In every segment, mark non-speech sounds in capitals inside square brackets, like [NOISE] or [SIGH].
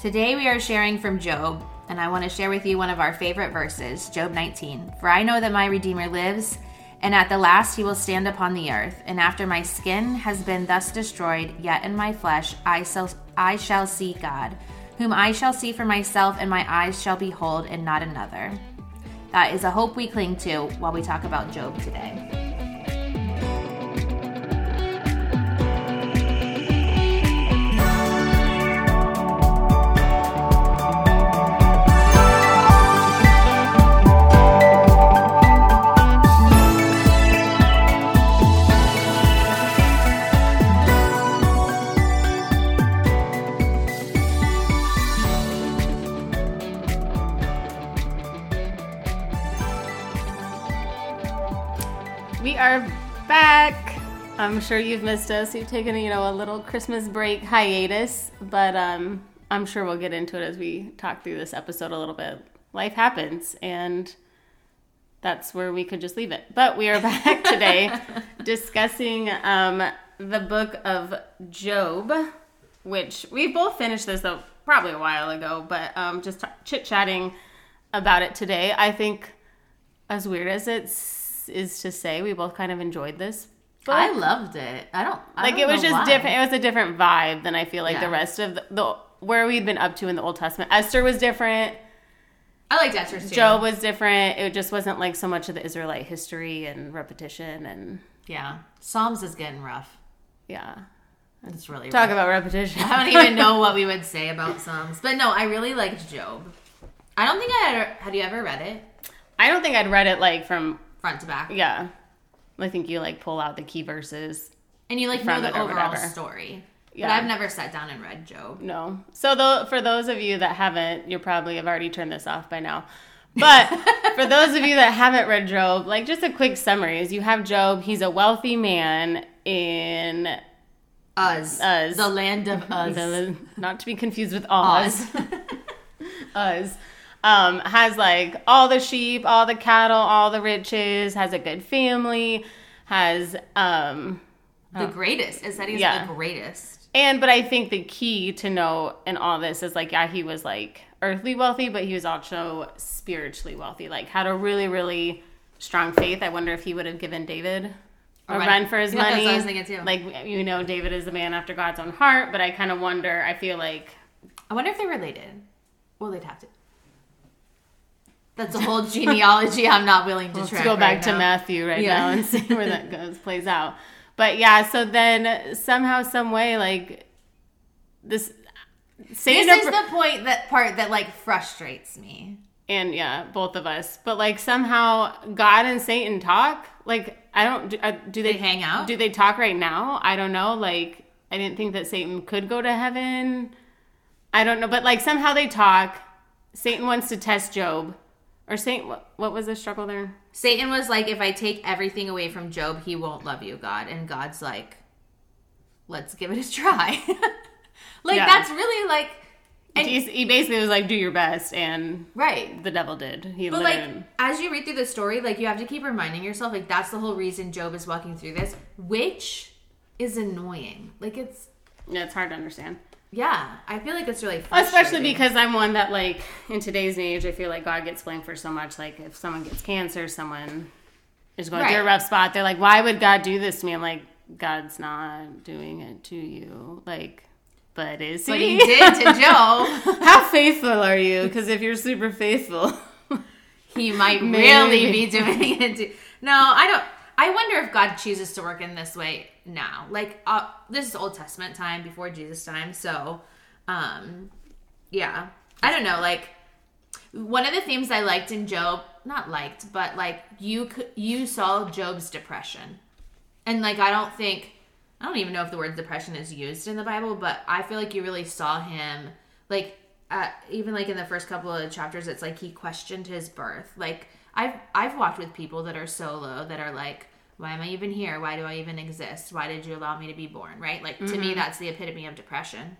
Today we are sharing from Job, and I want to share with you one of our favorite verses, Job 19. For I know that my Redeemer lives, and at the last he will stand upon the earth. And after my skin has been thus destroyed, yet in my flesh I shall, I shall see God, whom I shall see for myself, and my eyes shall behold, and not another. That is a hope we cling to while we talk about Job today. Are back. I'm sure you've missed us. We've taken, you know, a little Christmas break hiatus, but um, I'm sure we'll get into it as we talk through this episode a little bit. Life happens, and that's where we could just leave it. But we are back [LAUGHS] today discussing um, the book of Job, which we both finished this though probably a while ago, but um, just chit chatting about it today. I think, as weird as it is to say, we both kind of enjoyed this. book. I loved it. I don't I like don't it was just why. different. It was a different vibe than I feel like Yeah. the rest of the, the where we'd been up to in the Old Testament. Esther was different. I liked Esther's too. Job was different. It just wasn't like so much of the Israelite history and repetition and Yeah. Psalms is getting rough. yeah. It's really Talk rough. about repetition. I don't even know what we would say about Psalms. But no, I really liked Job. I don't think I had had you ever read it I don't think I'd read it like from front to back. yeah. I think you like pull out the key verses. And you like know the overall whatever. story. But I've never sat down and read Job. No. So though for those of you that haven't, you probably have already turned this off by now. But [LAUGHS] for those of you that haven't read Job, like just a quick summary is you have Job, he's a wealthy man in Uz. Uz. The land of Uz. the, not to be confused with Oz. [LAUGHS] Uz. Uz. Um, has like all the sheep, all the cattle, all the riches, has a good family, has um the greatest. Is that he's Yeah. the greatest. And but I think the key to know in all this is like yeah, he was like earthly wealthy, but he was also spiritually wealthy. Like had a really really strong faith. I wonder if he would have given David a, A run. run. for his [LAUGHS] Yeah, money. I was thinking too. Like you know, David is a man after God's own heart, but I kind of wonder. I feel like I wonder if they're related. Well, they'd have to. That's a whole genealogy I'm not willing to let's go back right to now. Matthew right Yeah. now and see where that [LAUGHS] goes plays out. But yeah, so then somehow, some way, like this. Satan This is appro- the point that part that like frustrates me. and yeah, both of us. But like somehow God and Satan talk. Like I don't do, uh, do they, They hang out? Do they talk right now? I don't know. Like I didn't think that Satan could go to heaven. I don't know, but like somehow they talk. Satan wants to test Job, or Satan. What, what was the struggle there? Satan was like, if I take everything away from Job, he won't love you, God. And God's like, let's give it a try. [LAUGHS] like, Yeah. that's really like, and, he basically was like, "Do your best," and right. the devil did. He But like, as you read through the story, like, you have to keep reminding yourself, like, that's the whole reason Job is walking through this, which is annoying. Like, it's, yeah, it's hard to understand. Yeah, I feel like it's really. Especially because I'm one that like in today's age, I feel like God gets blamed for so much. Like if someone gets cancer, someone is going through a rough spot. They're like, "Why would God do this to me?" I'm like, "God's not doing it to you." Like, but is he? But he? did to [LAUGHS] Job. How faithful are you? Because if you're super faithful, he might [LAUGHS] really be doing it. To, no, I don't. I wonder if God chooses to work in this way now. Like uh, this is Old Testament time before Jesus time, so um, yeah. I don't know. Like one of the themes I liked in Job, not liked, but like you you saw Job's depression, and like I don't think I don't even know if the word depression is used in the Bible, but I feel like you really saw him like uh, even like in the first couple of chapters, it's like he questioned his birth. Like I've I've walked with people that are so low that are like, why am I even here? Why do I even exist? Why did you allow me to be born? Right? Like to me, that's the epitome of depression.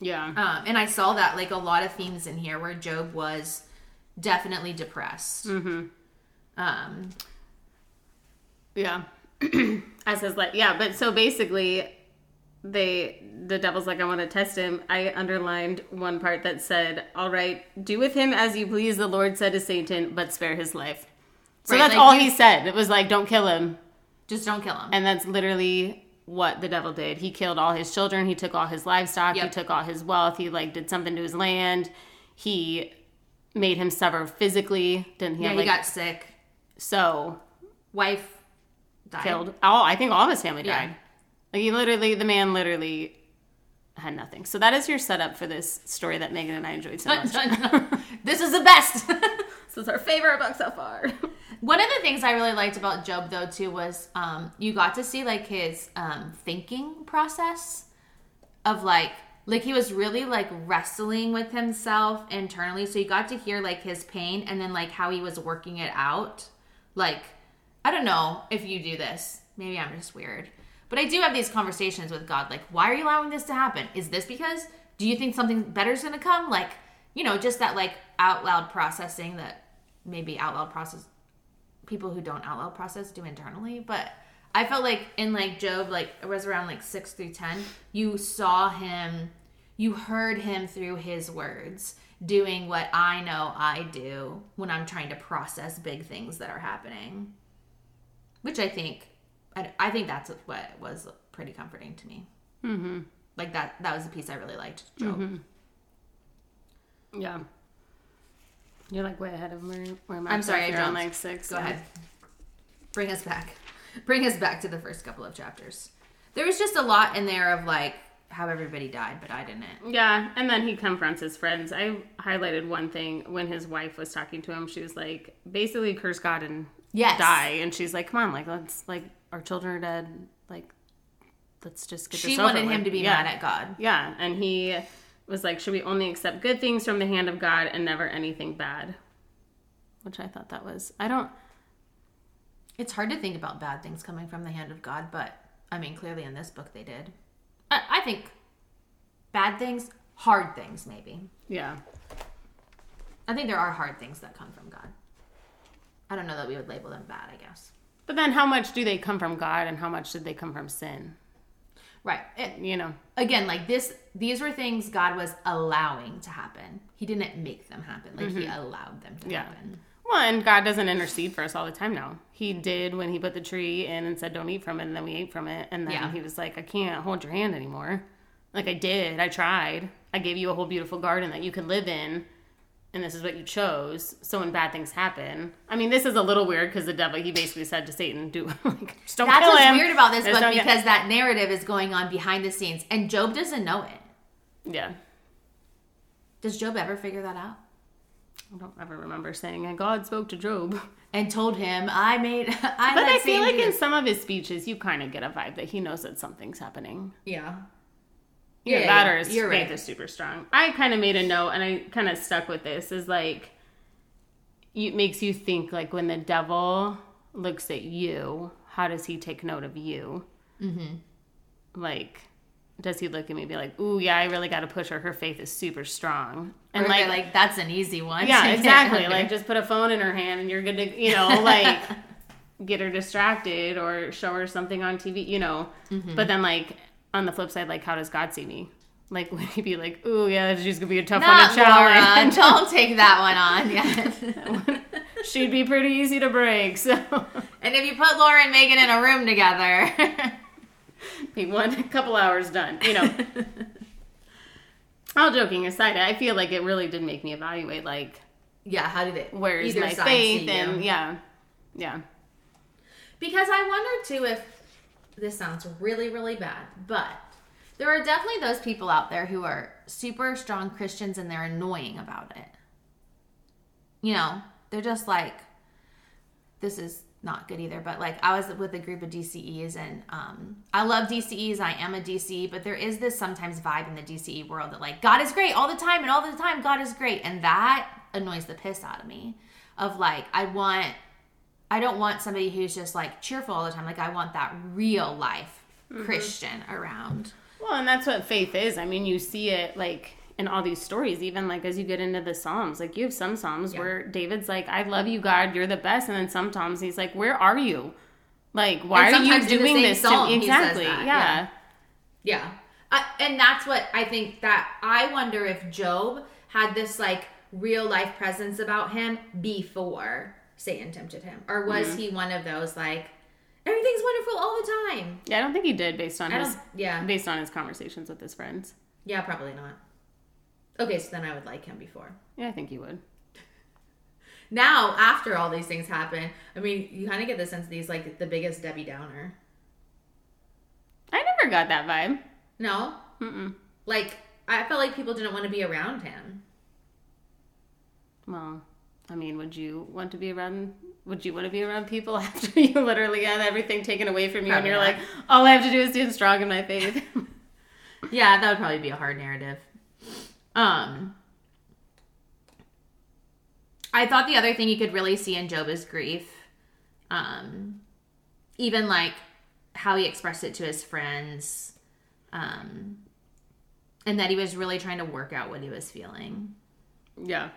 yeah, Um, and I saw that like a lot of themes in here where Job was definitely depressed. Mm-hmm. Um, yeah. [CLEARS THROAT] As his like, yeah. But so basically, they the devil's like, I want to test him. I underlined one part that said, All right, do with him as you please, the Lord said to Satan, but spare his life. So Right, that's like all you- he said. It was like, Don't kill him. Just don't kill him. And that's literally what the devil did. He killed all his children. He took all his livestock. He took all his wealth. He like did something to his land. He made him suffer physically. Didn't he? yeah, have, he like, got sick. so Wife died. killed. All I think all of his family Yeah. Like he literally, the man literally had nothing. So that is your setup for this story that Megan and I enjoyed so [LAUGHS] much. [LAUGHS] this is the best. [LAUGHS] this is our favorite book so far. One of the things I really liked about Job though too was um, you got to see like his um, thinking process of like like he was really like wrestling with himself internally. So you got to hear like his pain and then like how he was working it out. Like I don't know if you do this. Maybe I'm just weird. But I do have these conversations with God like why are you allowing this to happen? Is this because do you think something better is going to come? Like, you know, just that like out loud processing that maybe out loud process people who don't out loud process do internally but i felt like in like job like it was around like 6 through 10 you saw him you heard him through his words doing what i know i do when i'm trying to process big things that are happening which i think i, I think that's what was pretty comforting to me mm-hmm. like that that was a piece i really liked job yeah. You're like way ahead of where, where my I'm sorry, I You're on jumped. like six. Go yeah. ahead. Bring us back. Bring us back to the first couple of chapters. There was just a lot in there of like how everybody died, but I didn't. Yeah, and then he confronts his friends. I highlighted one thing when his wife was talking to him. She was like, basically, curse God and Yes. die. And she's like, come on, like let's like our children are dead. Like let's just get She wanted him with. to be yeah. mad at God. Yeah, and he was like, should we only accept good things from the hand of God and never anything bad? Which I thought that was. I don't. It's hard to think about bad things coming from the hand of God, but I mean, clearly in this book they did. I, I think bad things, hard things, maybe. Yeah. I think there are hard things that come from God. I don't know that we would label them bad, I guess. But then, how much do they come from God, and how much did they come from sin? Right. It, You know. again, like this, these were things God was allowing to happen. He didn't make them happen. Like He mm-hmm. allowed them to Yeah. happen. Well, and God doesn't intercede for us all the time now. He did when he put the tree in and said, don't eat from it, and then we ate from it. And then Yeah. he was like, I can't hold your hand anymore. Like, I did. I tried. I gave you a whole beautiful garden that you could live in, and this is what you chose. So when bad things happen, I mean, this is a little weird because the devil, he basically said to Satan, do, [LAUGHS] like, just don't That's kill what's him. weird about this Just book don't get- because that narrative is going on behind the scenes, and Job doesn't know it. Yeah. Does Job ever figure that out? I don't ever remember saying, and God spoke to Job. And told him, "I made." [LAUGHS] I But I feel like in some of his speeches, you kind of get a vibe that he knows that something's happening. yeah, Either Yeah, that yeah, or his you're faith right. is super strong. I kind of made a note and I kind of stuck with this is like, it makes you think like when the devil looks at you, how does he take note of you? Mm-hmm. Like, does he look at me and be like, ooh, yeah, I really got to push her. Her faith is super strong. And like, like, that's an easy one. yeah, [LAUGHS] exactly. Like, just put a phone in her hand and you're good to, you know, like [LAUGHS] get her distracted or show her something on TV, you know. Mm-hmm. But then, like, on the flip side, like, how does God see me? Like, [LAUGHS] would he be like, ooh, yeah, she's gonna be a tough one not to Laura. challenge? [LAUGHS] Don't take that one on. Yeah. [LAUGHS] She'd be pretty easy to break. So, and if you put Laura and Megan in a room together, be one couple hours done, you know. All joking aside, I feel like it really did make me evaluate, like, yeah, how did it? where's my faith? And yeah, yeah. Because I wonder too if this sounds really, really bad, but there are definitely those people out there who are super strong Christians and they're annoying about it. You know, they're just like, this is not good either. But like, I was with a group of DCEs and um, I love DCEs. I am a DCE, but there is this sometimes vibe in the DCE world that like, God is great all the time and all the time, God is great. And that annoys the piss out of me. Of like, I want I don't want somebody who's just like cheerful all the time. Like I want that real life mm-hmm. Christian around. Well, and that's what faith is. I mean, you see it like in all these stories, even like as you get into the Psalms. Like you have some Psalms Yeah. where David's like, I love you, God, you're the best. And then some Psalms he's like, Where are you? Like, why are you sometimes doing this psalm to me? Exactly. yeah. yeah. Yeah. I, and that's what I think that I wonder if Job had this like real life presence about him before Satan tempted him, or was Mm-hmm. he one of those like everything's wonderful all the time? Yeah, I don't think he did based on I his. Yeah. based on his conversations with his friends. Yeah, probably not. Okay, so then I would like him before. Yeah, I think he would. Now, after all these things happen, I mean, you kind of get the sense that he's like the biggest Debbie Downer. I never got that vibe. No, Mm-mm. like I felt like people didn't want to be around him. Well, I mean, would you want to be around? Would you want to be around people [LAUGHS] after you literally had everything taken away from you, Probably and you're not. like, all I have to do is stand strong in my faith? [LAUGHS] Yeah, that would probably be a hard narrative. Um, I thought the other thing you could really see in Job is grief. Um, even like how he expressed it to his friends, um, and that he was really trying to work out what he was feeling. yeah.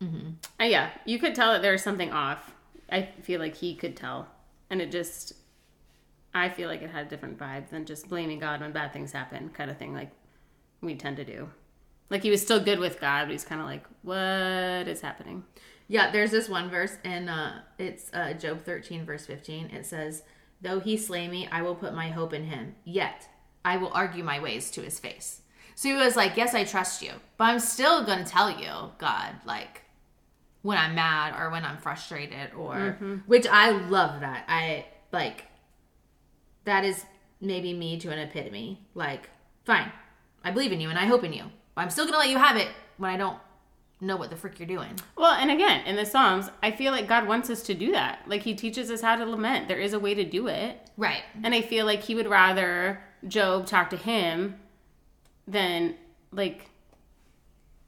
Uh, yeah, you could tell that there was something off. I feel like he could tell, and it just. I feel like it had a different vibe than just blaming God when bad things happen, kind of thing. Like we tend to do. Like he was still good with God, but he's kind of like, what is happening? Yeah, there's this one verse in uh it's uh Job 13 verse 15. It says, "Though he slay me, I will put my hope in him. Yet I will argue my ways to his face." So he was like, "Yes, I trust you, but I'm still going to tell you, God, like when I'm mad or when I'm frustrated or mm-hmm. which I love that. I like that is maybe me to an epitome. Like, fine. I believe in you and I hope in you. But I'm still going to let you have it when I don't know what the frick you're doing." Well, and again, in the Psalms, I feel like God wants us to do that. Like He teaches us how to lament. There is a way to do it. Right. And I feel like He would rather Job talk to Him than, like.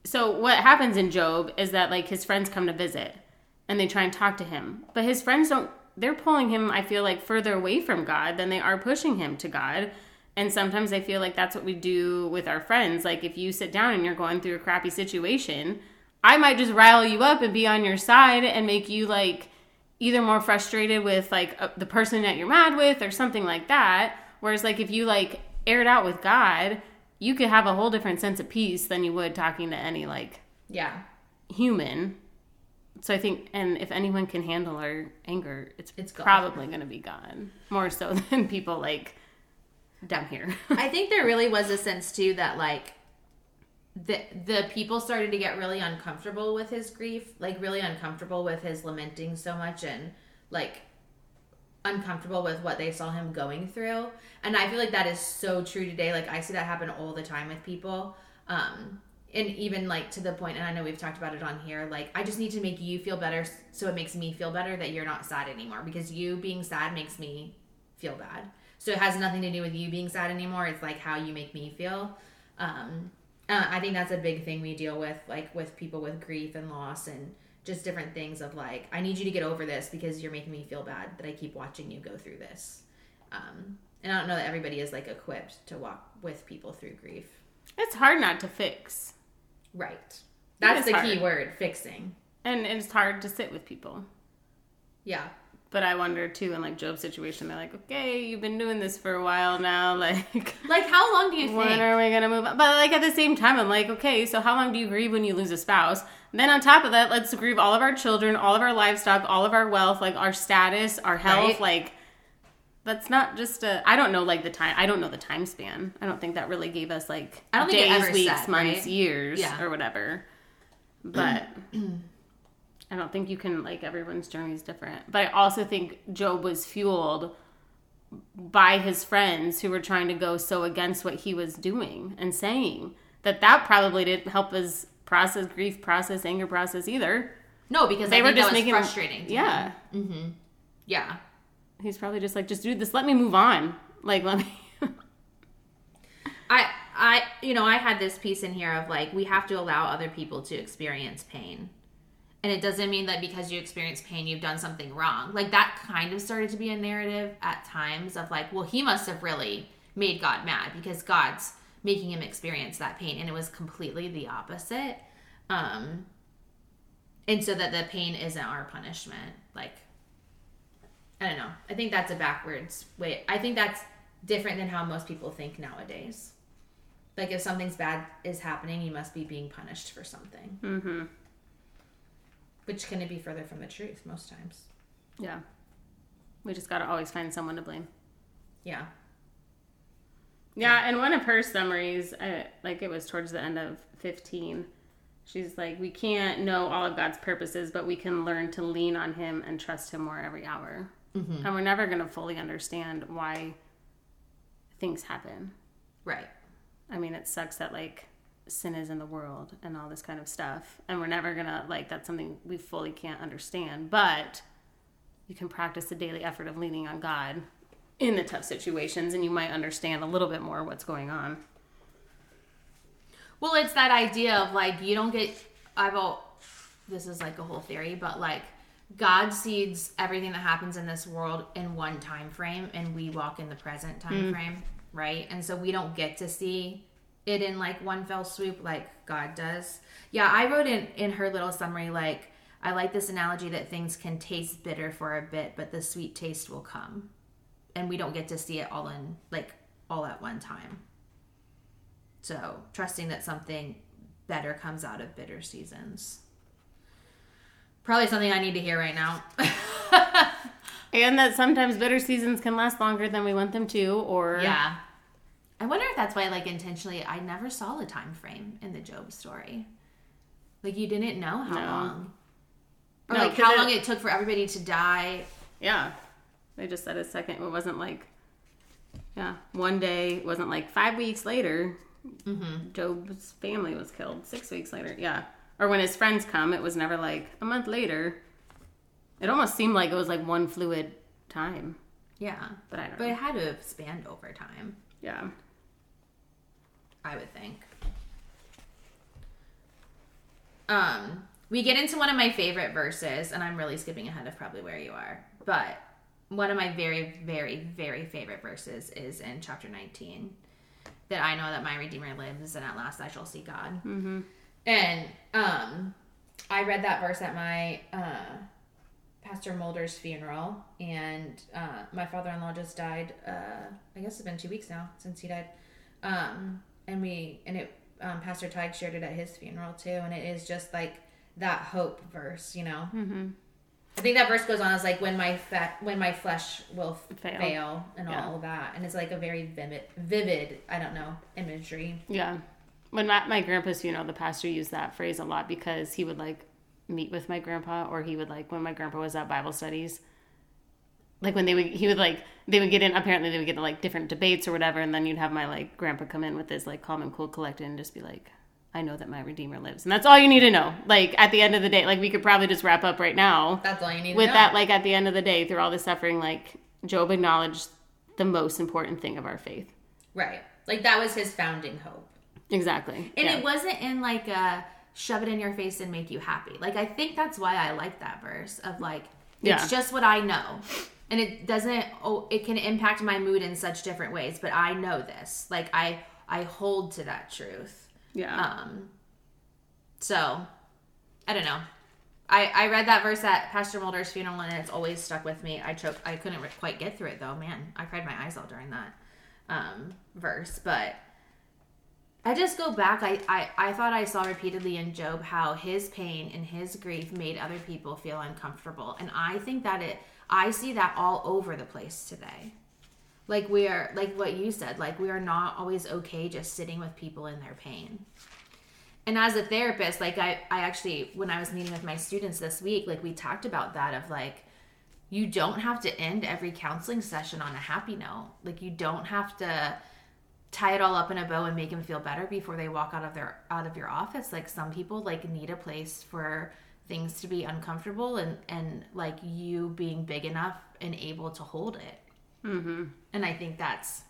So, what happens in Job is that, like, his friends come to visit and they try and talk to him. But his friends don't, they're pulling him, I feel like, further away from God than they are pushing him to God. And sometimes I feel like that's what we do with our friends. Like, if you sit down and you're going through a crappy situation, I might just rile you up and be on your side and make you like either more frustrated with like uh, the person that you're mad with or something like that. Whereas like if you like air it out with God, you could have a whole different sense of peace than you would talking to any like Yeah. human. So I think, and if anyone can handle our anger, it's, It's God. probably going to be God more so [LAUGHS] than people like down here. I think there really was a sense too that like the the people started to get really uncomfortable with his grief, like really uncomfortable with his lamenting so much and like uncomfortable with what they saw him going through. And I feel like that is so true today. Like I see that happen all the time with people. Um and even like to the point and I know we've talked about it on here, like I just need to make you feel better so it makes me feel better that you're not sad anymore because you being sad makes me feel bad. So it has nothing to do with you being sad anymore. It's like how you make me feel. Um, uh, I think that's a big thing we deal with, like with people with grief and loss and just different things of like, I need you to get over this because you're making me feel bad that I keep watching you go through this. Um, and I don't know that everybody is like equipped to walk with people through grief. it's hard not to fix. Right. That's the hard. key word, fixing. And it's hard to sit with people. Yeah. But I wonder too, in like Job's situation, they're like, okay, you've been doing this for a while now. [LAUGHS] Like, Like, how long do you when think? are we gonna move on? But like at the same time, I'm like, okay, so how long do you grieve when you lose a spouse? then on top of that, let's grieve all of our children, all of our livestock, all of our wealth, like our status, our health. Right. Like, that's not just a. I don't know like the time. I don't know the time span. I don't think that really gave us like I don't think it days, ever weeks, said, months, right? years, Yeah. or whatever. But. [CLEARS THROAT] I don't think you can like everyone's journey is different. But I also think Job was fueled by his friends who were trying to go so against what he was doing and saying that that probably didn't help his process grief process anger process either No, because they I were think just that was making frustrating. yeah him. Yeah. he's probably just like just do this let me move on like let me [LAUGHS] I I you know, I had this piece in here of like we have to allow other people to experience pain. And it doesn't mean that because you experience pain you've done something wrong. Like that kind of started to be a narrative at times of like, well, he must have really made God mad because God's making him experience that pain and it was completely the opposite. Um and so that the pain isn't our punishment. Like I don't know. I think that's a backwards way. I think that's different than how most people think nowadays. Like if something's bad is happening, you must be being punished for something. Mm-hmm. Which can be further from the truth most times. Yeah. We just gotta always find someone to blame. Yeah. Yeah, and one of her summaries, uh, like it was towards the end of 15, she's like, We can't know all of God's purposes, but we can learn to lean on Him and trust Him more every hour. Mm-hmm. And we're never going to fully understand why things happen. Right. I mean, it sucks that like sin is in the world and all this kind of stuff. And we're never to, like, that's something we fully can't understand. But you can practice the daily effort of leaning on God in the tough situations and you might understand a little bit more what's going on. Well, it's that idea of like you don't get. I've all. This is like a whole theory, but like God sees everything that happens in this world in one time frame, and we walk in the present time mm. frame, right? And so we don't get to see it in like one fell swoop like God does. Yeah, I wrote in in her little summary like I like this analogy that things can taste bitter for a bit, but the sweet taste will come, and we don't get to see it all in like all at one time. So trusting that something better comes out of bitter seasons. Probably something I need to hear right now. [LAUGHS] And that sometimes bitter seasons can last longer than we want them to, or yeah. I wonder if that's why, like, intentionally, I never saw the time frame in the Job story. Like, you didn't know how No. long, or No, like how it- long it took for everybody to die. yeah. They just said a second. It wasn't like, yeah, one day. It wasn't like five weeks later. Mm-hmm. Job's family was killed. Six weeks later, yeah. Or when his friends come, it was never like a month later. It almost seemed like it was like one fluid time, Yeah, but I don't but know. it had to have spanned over time. Yeah. I would think. Um, we get into one of my favorite verses, and I'm really skipping ahead of probably where you are, but one of my very, very, very favorite verses is in chapter 19 that I know that my Redeemer lives, and at last I shall see God. Mm-hmm. And um, I read that verse at my uh, Pastor Mulder's funeral, and uh, my father-in-law just died. Uh, I guess it's been two weeks now since he died. Um, and we and it um, Pastor Tige shared it at his funeral too, and it is just like that hope verse, you know. Mm-hmm. I think that verse goes on as like when my when my flesh will Fail. fail. and Yeah. all of that, and it's like a very vivid, vivid I don't know imagery. Yeah. When my, my grandpa's funeral, the pastor used that phrase a lot because he would like meet with my grandpa, or he would like when my grandpa was at Bible studies. Like when they would, he would like they would get in. Apparently, they would get in like different debates or whatever, and then you'd have my like grandpa come in with this like calm and cool, collected, and just be like, "I know that my Redeemer lives," and that's all you need to know. Like at the end of the day, like we could probably just wrap up right now That's all you need with to know. that. Like at the end of the day, through all the suffering, like Job acknowledged the most important thing of our faith. right? Like that was his founding hope. Exactly. And Yeah. it wasn't in like a shove it in your face and make you happy. Like I think that's why I like that verse of like it's Yeah. just what I know. And it doesn't oh it can impact my mood in such different ways, but I know this. Like I I hold to that truth. yeah. Um so I don't know. I, I read that verse at Pastor Mulder's funeral and it's always stuck with me. I choked. I couldn't quite get through it though. Man, I cried my eyes out during that um, verse. But I just go back. I, I, I thought I saw repeatedly in Job how his pain and his grief made other people feel uncomfortable. And I think that it, I see that all over the place today. Like we are, like what you said, like we are not always okay just sitting with people in their pain. And as a therapist, like I, I actually, when I was meeting with my students this week, like we talked about that of like, you don't have to end every counseling session on a happy note. Like you don't have to tie it all up in a bow and make them feel better before they walk out of their out of your office. Like some people like need a place for things to be uncomfortable and and like you being big enough and able to hold it. mm-hmm. And I think that's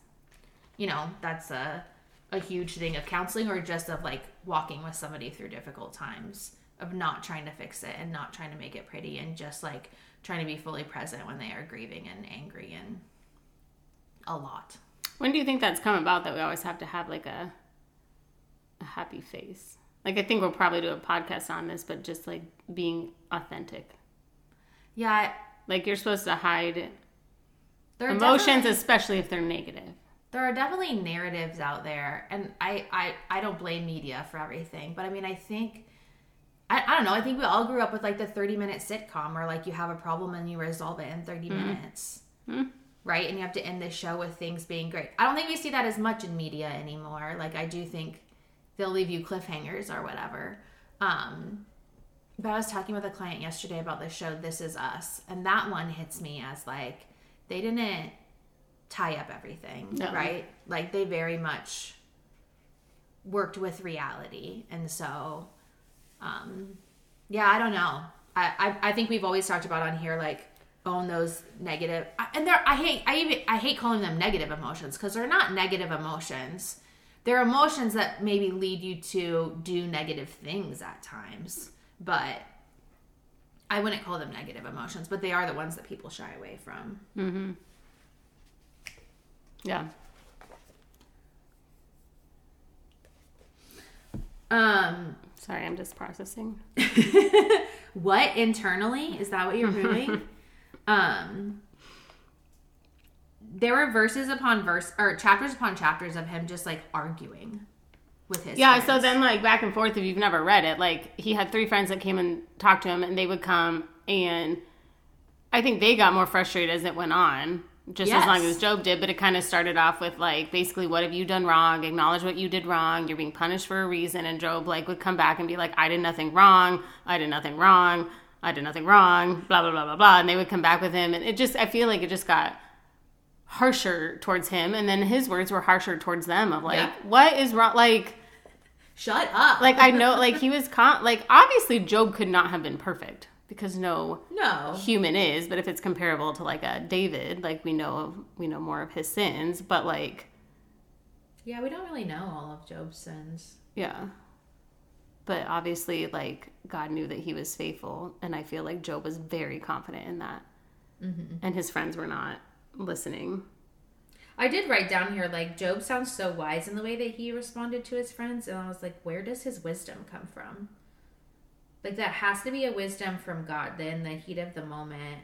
you know, that's a a huge thing of counseling or just of like walking with somebody through difficult times of not trying to fix it and not trying to make it pretty and just like trying to be fully present when they are grieving and angry and a lot. When do you think that's come about that we always have to have like a a happy face? Like I think we'll probably do a podcast on this, but just like being authentic. Yeah, Like you're supposed to hide emotions, especially if they're negative. there are definitely narratives out there and I, I i don't blame media for everything but i mean i think I, I don't know i think we all grew up with like the 30 minute sitcom where like you have a problem and you resolve it in 30 minutes. Right? And you have to end the show with things being great. I don't think we see that as much in media anymore. Like i do think they'll leave you cliffhangers or whatever. Um but i was talking with a client yesterday about the show this is us and that one hits me as like they didn't tie up everything, No. right? Like they very much worked with reality. And so um yeah, I don't know. I I, I think we've always talked about on here like own those negative I- and there I hate I even I hate calling them negative emotions because they're not negative emotions. They're emotions that maybe lead you to do negative things at times. But I wouldn't call them negative emotions, but they are the ones that people shy away from. Yeah. Um, Sorry, I'm just processing. [LAUGHS] what internally is that what you're doing? um, there were verses upon verse or chapters upon chapters of him just like arguing with his Yeah, so then like back and forth if you've never read it, like he had three friends that came and talked to him and they would come and I think they got more frustrated as it went on. Just as long as Job did, but it kind of started off with like basically what have you done wrong? Acknowledge what you did wrong. You're being punished for a reason and Job like would come back and be like I did nothing wrong. I did nothing wrong. I did nothing wrong. blah blah blah blah blah and they would come back with him and it just I feel like it just got harsher towards him and then his words were harsher towards them of like Yeah. what is wrong like shut up. like I know, like he was con- like obviously Job could not have been perfect because no no, human is. But if it's comparable to like a David, like we know of, we know more of his sins. But like yeah, we don't really know all of Job's sins. yeah, but obviously like God knew that he was faithful, and I feel like Job was very confident in that, mm-hmm. and his friends were not listening. I did write down here like Job sounds so wise in the way that he responded to his friends, and I was like, where does his wisdom come from? Like that has to be a wisdom from God. Then the heat of the moment,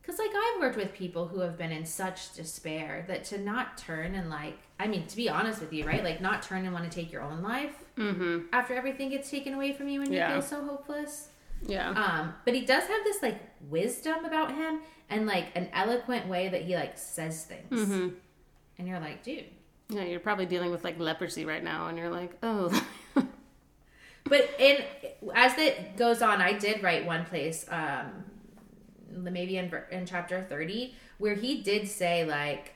because like I've worked with people who have been in such despair that to not turn and like, I mean, to be honest with you, right? Like not turn and want to take your own life Mm-hmm. after everything gets taken away from you and you Yeah. feel so hopeless. Yeah. Um, but he does have this like wisdom about him and like an eloquent way that he like says things. Mm-hmm. And you're like, dude. Yeah, you're probably dealing with like leprosy right now, and you're like, oh, [LAUGHS] But in as it goes on, I did write one place, um, maybe in in chapter thirty, where he did say like,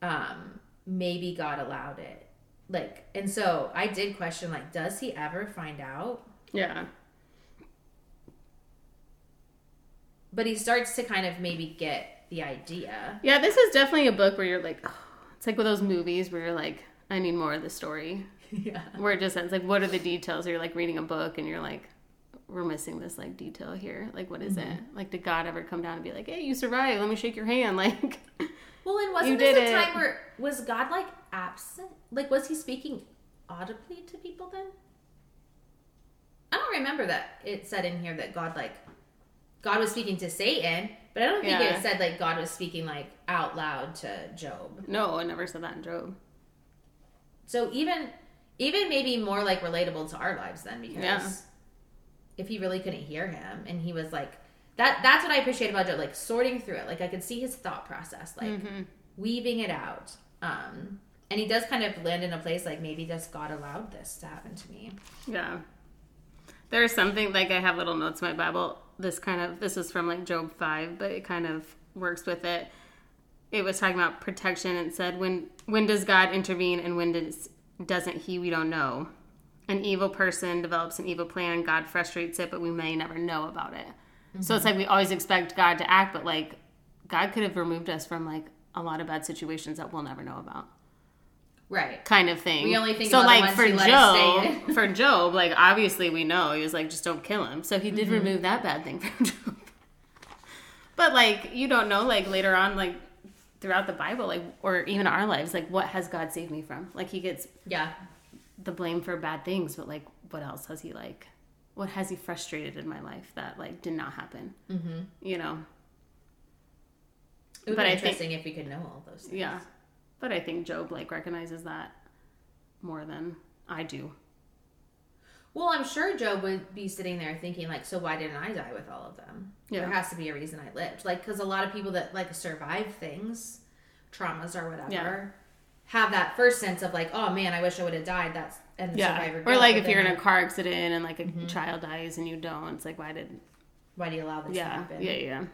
um, maybe God allowed it, like, and so I did question like, does he ever find out? yeah, But he starts to kind of maybe get the idea. Yeah, this is definitely a book where you're like, oh, it's like with those movies where you're like, I need more of the story. [LAUGHS] yeah. Where it just ends like, what are the details? You're like reading a book and you're like, we're missing this like detail here. Like, what is mm-hmm. it? Like, did God ever come down and be like, hey, you survived? Let me shake your hand. [LAUGHS] Like, Well, and wasn't You this did a it. time where was God like absent? Like, was he speaking audibly to people then? I don't remember that it said in here that God like God was speaking to Satan, but I don't think Yeah. it said like God was speaking like out loud to Job. no, I never said that in Job. So even even maybe more like relatable to our lives then because Yeah. if he really couldn't hear him and he was like that that's what I appreciate about Job, like sorting through it. Like I could see his thought process, like weaving it out. Um and he does kind of land in a place like maybe just God allowed this to happen to me. Yeah. There's something like I have little notes in my Bible. This kind of this is from like Job five, but it kind of works with it. It was talking about protection and said when when does God intervene and when does doesn't he we don't know. An evil person develops an evil plan, God frustrates it, but we may never know about it. So it's mm-hmm. like we always expect God to act, but like God could have removed us from like a lot of bad situations that we'll never know about Right. kind of thing. We only think so like for he let us stay Job, [LAUGHS] for Job, like obviously we know he was like just don't kill him. So he did Mm-hmm. remove that bad thing [LAUGHS] from Job. But like you don't know like later on like throughout the Bible like or even our lives like what has God saved me from? Like he gets Yeah. the blame for bad things, but like what else has he like what has he frustrated in my life that like did not happen? Mm-hmm. You know. It would But be I think- interesting if we could know all those things. Yeah. But I think Job like recognizes that more than I do. Well, I'm sure Job would be sitting there thinking, like, so why didn't I die with all of them? Yeah. There has to be a reason I lived. Like, because a lot of people that, like, survive things, traumas or whatever, Yeah. have that first sense of, like, oh man, I wish I would have died. That's, and the survivor. Or like if you're in a car accident and like a Mm-hmm. child dies and you don't, it's like why did Why do you allow this to happen? yeah yeah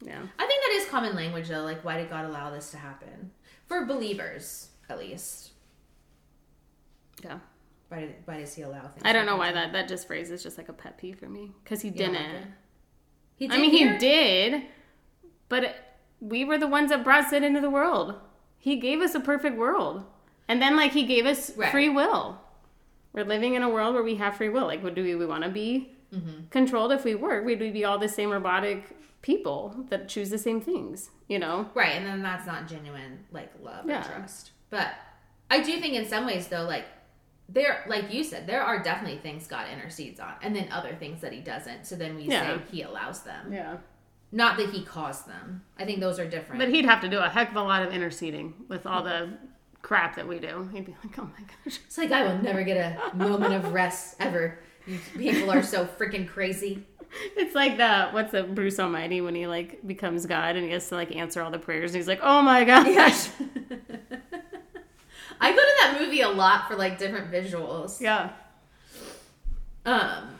yeah I think that is common language, though. Like, why did God allow this to happen? For believers, at least. yeah. Why, why does he allow things I don't know why that that just phrase is just like a pet peeve for me because he didn't. like? He I mean, here? he did, but we were the ones that brought sin into the world. He gave us a perfect world, and then like he gave us Right. free will. We're living in a world where we have free will. Like, what do we, we want to be Mm-hmm. controlled? If we were, would we'd be all the same robotic people that choose the same things. You know? Right, and then that's not genuine like love Yeah. and trust. But I do think in some ways though, like there like you said, there are definitely things God intercedes on, and then other things that he doesn't. So then we Yeah. say he allows them. Yeah. Not that he caused them. I think those are different. But he'd have to do a heck of a lot of interceding with all the crap that we do. He'd be like, oh my gosh. it's like I will never get a moment of rest ever. You people are so freaking crazy. [LAUGHS] It's like the what's the Bruce Almighty when he like becomes God and he has to like answer all the prayers and he's like, oh my gosh. Yes. [LAUGHS] I go to that movie a lot for like different visuals. Yeah. Um.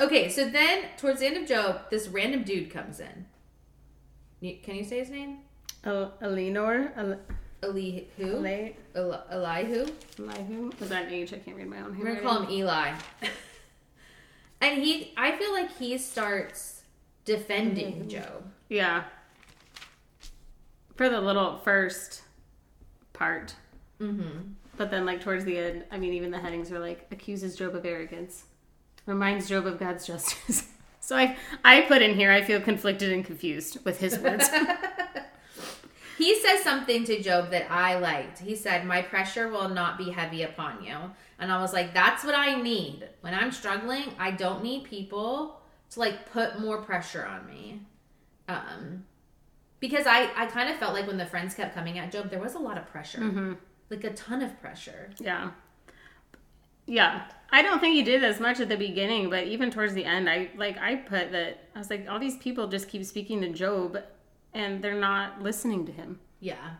Okay, so then towards the end of Job, this random dude comes in. You- Can you say his name? El- Elinor, El- Elihu? Eli- Eli- Elihu? Elihu? Was that an H? I can't read my own hair. We're gonna call him Eli. [LAUGHS] and he, I feel like he starts defending Job. Yeah. For the little first part. Mm-hmm. But then, like, towards the end, I mean, even the headings are like, accuses Job of arrogance, reminds Job of God's justice. [LAUGHS] so I, I put in here, I feel conflicted and confused with his words. [LAUGHS] He says something to Job that I liked. He said, My pressure will not be heavy upon you. And I was like, That's what I need. When I'm struggling, I don't need people to like put more pressure on me. Um, because I, I kind of felt like when the friends kept coming at Job, there was a lot of pressure. Like a ton of pressure. yeah. Yeah. I don't think he did as much at the beginning, but even towards the end, I like I put that I was like, all these people just keep speaking to Job and they're not listening to him. Yeah.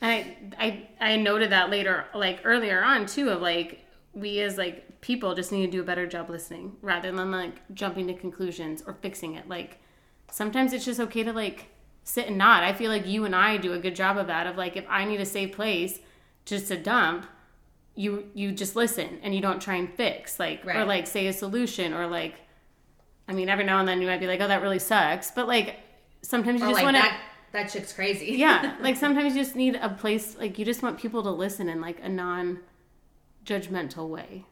And I, I, I noted that later, like earlier on too, of like we as like people just need to do a better job listening rather than like jumping to conclusions or fixing it. Like sometimes it's just okay to like sit and nod. I feel like you and I do a good job of that. Of like if I need a safe place just to dump, you you just listen and you don't try and fix like or like say a solution or like. I mean, every now and then you might be like, "Oh, that really sucks," but like sometimes you Or just like want to that, that chick's crazy. yeah like [LAUGHS] sometimes you just need a place like you just want people to listen in like a non judgmental way.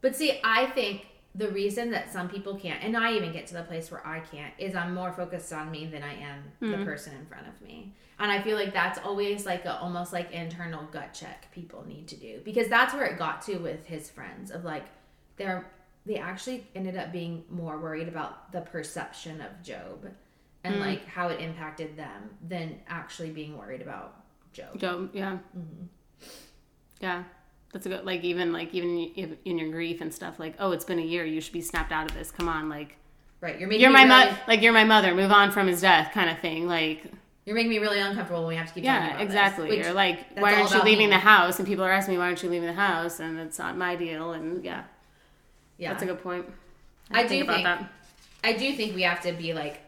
But see, I think the reason that some people can't, and I even get to the place where I can't, is I'm more focused on me than I am the hmm. person in front of me. And I feel like that's always like a almost like internal gut check people need to do. Because that's where it got to with his friends of like they're they actually ended up being more worried about the perception of Job and hmm. like how it impacted them than actually being worried about Job. Job, yeah. Mm-hmm. Yeah that's a good like even like even in your grief and stuff like oh it's been a year you should be snapped out of this. Come on like Right? You're making you're my really, mother like you're my mother. Move on from his death kind of thing like. You're making me really uncomfortable when we have to keep talking yeah exactly. Which- you're like why aren't you leaving me. the house? And people are asking me why aren't you leaving the house? And it's not my deal and yeah, yeah. that's a good point. I didn't do think- I do think we have to be like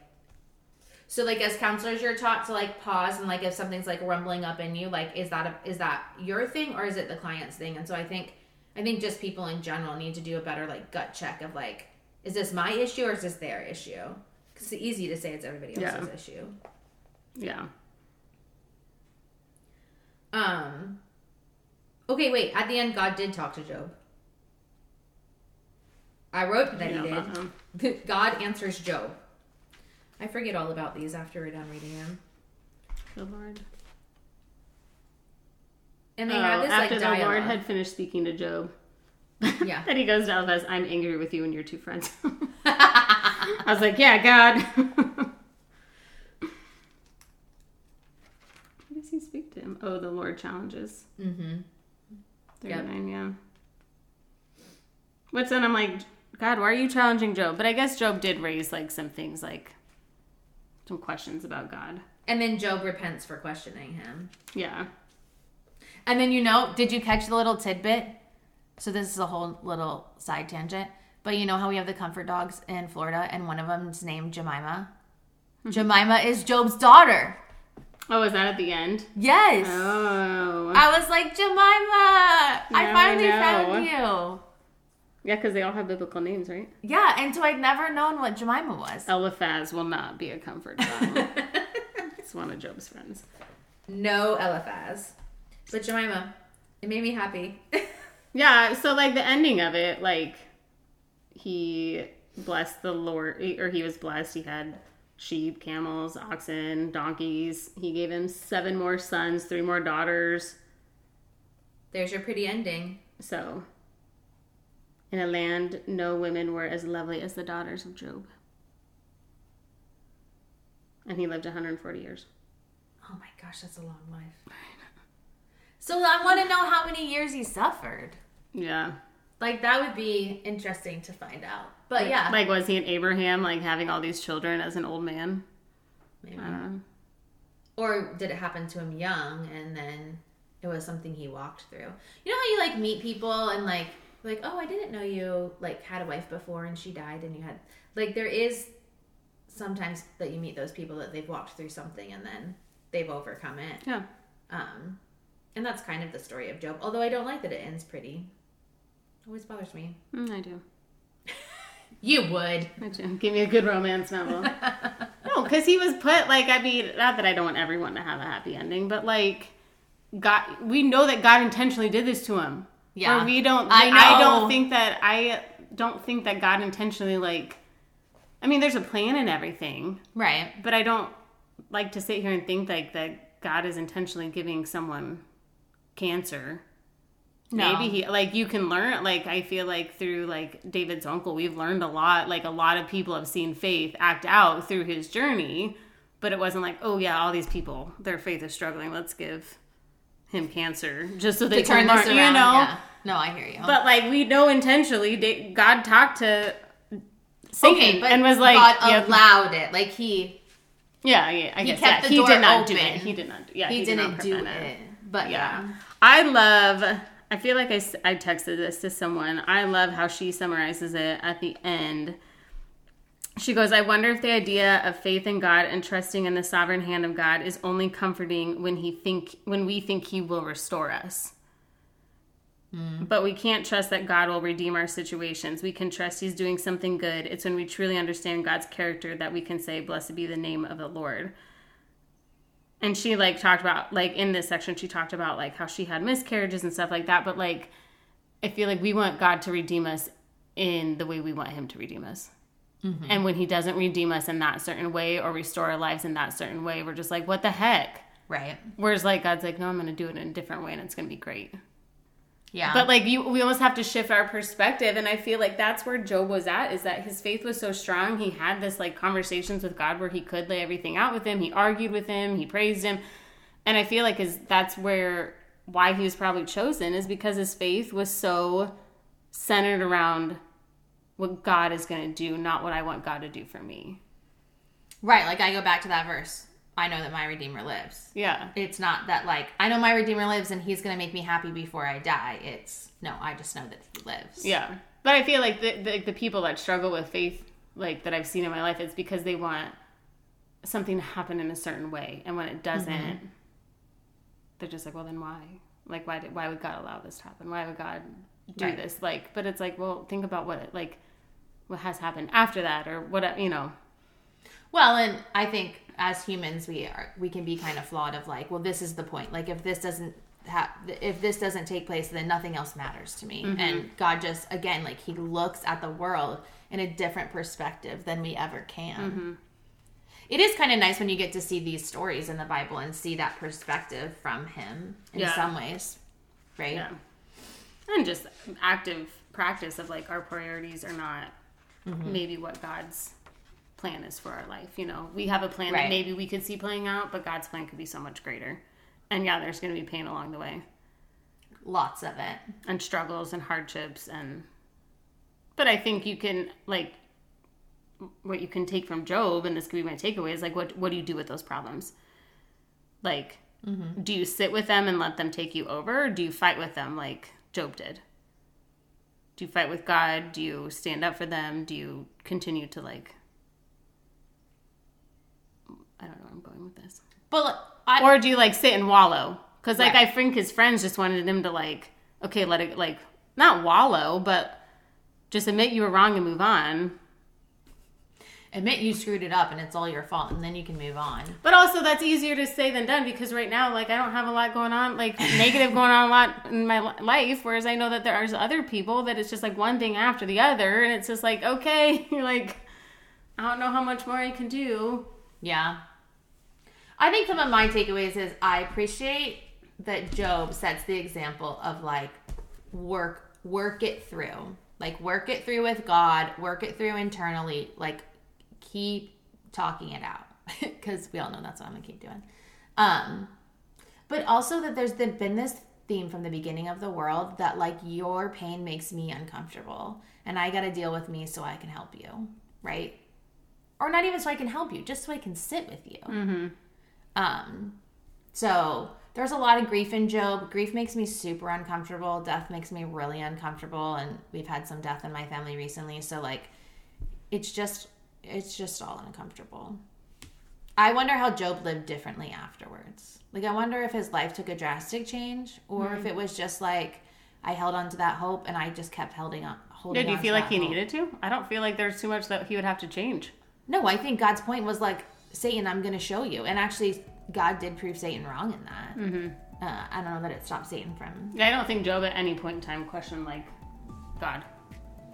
so like as counselors you're taught to like pause and like if something's like rumbling up in you like is that a, is that your thing or is it the client's thing and so I think I think just people in general need to do a better like gut check of like is this my issue or is this their issue because it's easy to say it's everybody else's Yeah. issue yeah um okay wait at the end God did talk to Job I wrote that Yeah, he did uh-uh. [LAUGHS] God answers Job. I forget all about these after we're done reading them. Good Lord. And they Oh, have this after like the Lord had finished speaking to Job, [LAUGHS] Yeah. then he goes to Eliphaz, I'm angry with you and your two friends. [LAUGHS] [LAUGHS] I was like, yeah, God. does he speak to him? Oh, the Lord challenges. Mm-hmm. 39, yeah. What's then I'm like, God, why are you challenging Job? But I guess Job did raise like some things like some questions about God. And then Job repents for questioning him. Yeah. And then you know, did you catch the little tidbit? So this is a whole little side tangent. But you know how we have the comfort dogs in Florida, and one of them's named Jemima. Mm-hmm. Jemima is Job's daughter. Oh, is that at the end? Yes. Oh. I was like, Jemima, I I finally know. found you. Yeah, because they all have biblical names, right? Yeah, and so I'd never known what Jemima was. Eliphaz will not be a comfort [LAUGHS] it's one of Job's friends. no Eliphaz. But Jemima, it made me happy. [LAUGHS] Yeah, so like the ending of it, like he blessed the Lord, or he was blessed. He had sheep, camels, oxen, donkeys. He gave him seven more sons, three more daughters. There's your pretty ending. So, in a land, no women were as lovely as the daughters of Job. And he lived 140 years. Oh my gosh, that's a long life. So I want to know how many years he suffered. Yeah. Like that would be interesting to find out. But yeah, Like, was he an Abraham, like having all these children as an old man? maybe. I don't know. Or did it happen to him young and then it was something he walked through? You know how you like meet people and like like oh I didn't know you like had a wife before and she died and you had like there is sometimes that you meet those people that they've walked through something and then they've overcome it. Yeah. Um and that's kind of the story of Job. Although I don't like that it ends pretty. Always bothers me. Mm, I do. [LAUGHS] You would. I do. Give me a good romance novel. [LAUGHS] no, because he was put like I mean, not that I don't want everyone to have a happy ending, but like God, we know that God intentionally did this to him. Yeah. Or we don't. I I, don't think that I don't think that God intentionally like. I mean, there's a plan and everything, Right. but I don't like to sit here and think like that God is intentionally giving someone cancer. No. Maybe he like you can learn like I feel like through like David's uncle we've learned a lot like a lot of people have seen faith act out through his journey but it wasn't like oh yeah all these people their faith is struggling let's give him cancer just so they To turn this around. you know Yeah. No, I hear you. but like we know intentionally God talked to Satan okay, but and was like God allowed it. Like he yeah yeah I he guess kept yeah, the he door did not do it he did not yeah he, did didn't not do prevent it. But yeah. yeah. I love, I feel like I I texted this to someone. I love how she summarizes it at the end. She goes, I wonder if the idea of faith in God and trusting in the sovereign hand of God is only comforting when he think when we think he will restore us. Mm. But we can't trust that God will redeem our situations. We can trust he's doing something good. It's when we truly understand God's character that we can say, Blessed be the name of the Lord and she like talked about like in this section she talked about like how she had miscarriages and stuff like that but like i feel like we want god to redeem us in the way we want him to redeem us Mm-hmm. and when he doesn't redeem us in that certain way or restore our lives in that certain way we're just like what the heck? Right. whereas like god's like no i'm gonna do it in a different way and it's gonna be great. Yeah. but like you we almost have to shift our perspective and i feel like that's where job was at is that his faith was so strong. He had this like conversations with god where he could lay everything out with him. He argued with him. He praised him. And i feel like is that's where why he was probably chosen is because his faith was so centered around what god is going to do not what i want god to do for me right. Like I go back to that verse. I know that my Redeemer lives. yeah It's not that like I know my Redeemer lives and he's gonna make me happy before I die. It's no, I just know that he lives. Yeah, but I feel like the, the the people that struggle with faith, like that I've seen in my life, it's because they want something to happen in a certain way, and when it doesn't, mm-hmm. they're just like, well, then why? Like, why did why would God allow this to happen? Why would God do Right. this? Like, but it's like, well, think about what it, like what has happened after that, or what you know. Well, and I think as humans, we are we can be kind of flawed. Of like, well, this is the point. Like, if this doesn't have, if this doesn't take place, then nothing else matters to me. Mm-hmm. And God just again, like, He looks at the world in a different perspective than we ever can. Mm-hmm. It is kind of nice when you get to see these stories in the Bible and see that perspective from Him in Yeah. some ways, right? Yeah. And just active practice of like our priorities are not Mm-hmm. maybe what God's plan is for our life. You know, we have a plan Right. that maybe we could see playing out, but God's plan could be so much greater. And yeah, there's going to be pain along the way Lots of it. and struggles and hardships and but I think you can like what you can take from Job and this could be my takeaway is like what what do you do with those problems? Like mm-hmm. do you sit with them and let them take you over or do you fight with them like Job did? Do you fight with God? Do you stand up for them? Do you continue to like I don't know where I'm going with this. But I, Or do you like sit and wallow? Because like Right. I think his friends just wanted him to like, okay, let it like not wallow, but just admit you were wrong and move on. Admit you screwed it up and it's all your fault, and then you can move on. But also that's easier to say than done because right now, like I don't have a lot going on, like negative going on a lot in my life. Whereas I know that there are other people that it's just like one thing after the other, and it's just like okay, you're [LAUGHS] like, I don't know how much more I can do. Yeah. I think some of my takeaways is I appreciate that Job sets the example of like work work it through. Like work it through with God, work it through internally, like keep talking it out. [LAUGHS] Cuz we all know that's what I'm going to keep doing. Um but also that there's been been this theme from the beginning of the world that like your pain makes me uncomfortable and I got to deal with me so I can help you, right? or not even so I can help you, just so I can sit with you. Mm-hmm. Um, so there's a lot of grief in Job. Grief makes me super uncomfortable. Death makes me really uncomfortable, and we've had some death in my family recently. So like, it's just it's just all uncomfortable. I wonder how Job lived differently afterwards. Like, I wonder if his life took a drastic change, or Mm-hmm. if it was just like I held on to that hope and I just kept holding on. Holding Yeah, do you feel like he hope. needed to? I don't feel like there's too much that he would have to change. No, I think God's point was like, Satan, I'm going to show you. And actually, God did prove Satan wrong in that. Mm-hmm. Uh, I don't know that it stopped Satan from. Yeah, I don't think Job at any point in time questioned like God.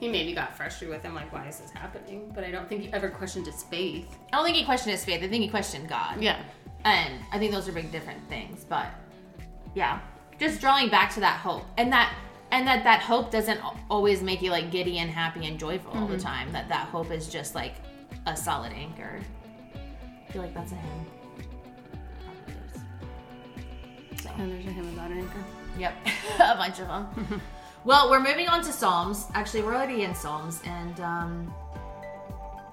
He maybe got frustrated with him, like, why is this happening? But I don't think he ever questioned his faith. I don't think he questioned his faith. I think he questioned God. Yeah. And I think those are big different things. But yeah, just drawing back to that hope and that. And that that hope doesn't always make you like giddy and happy and joyful all the mm-hmm. time. That that hope is just like a solid anchor. I feel like that's a hymn. So. And there's a hymn about an anchor. Yep, [LAUGHS] a bunch of them. [LAUGHS] well, we're moving on to Psalms. Actually, we're already in Psalms, and um,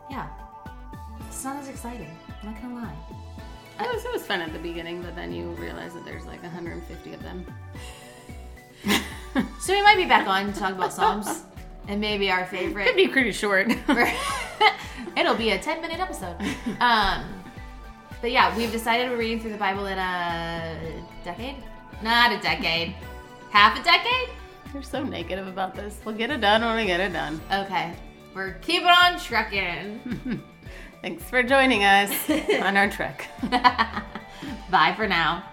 yeah, it's not as exciting. I'm not gonna lie. It was, it was fun at the beginning, but then you realize that there's like 150 of them. [LAUGHS] So we might be back on to talk about Psalms, and maybe our favorite Could favorite. be pretty short. [LAUGHS] It'll be a 10 minute episode. Um, but yeah, we've decided we're reading through the Bible in a decade. Not a decade. Half a decade. [LAUGHS] You're so negative about this. We'll get it done when we get it done. Okay, we're keeping on trucking. [LAUGHS] Thanks for joining us [LAUGHS] on our trek. Bye for now.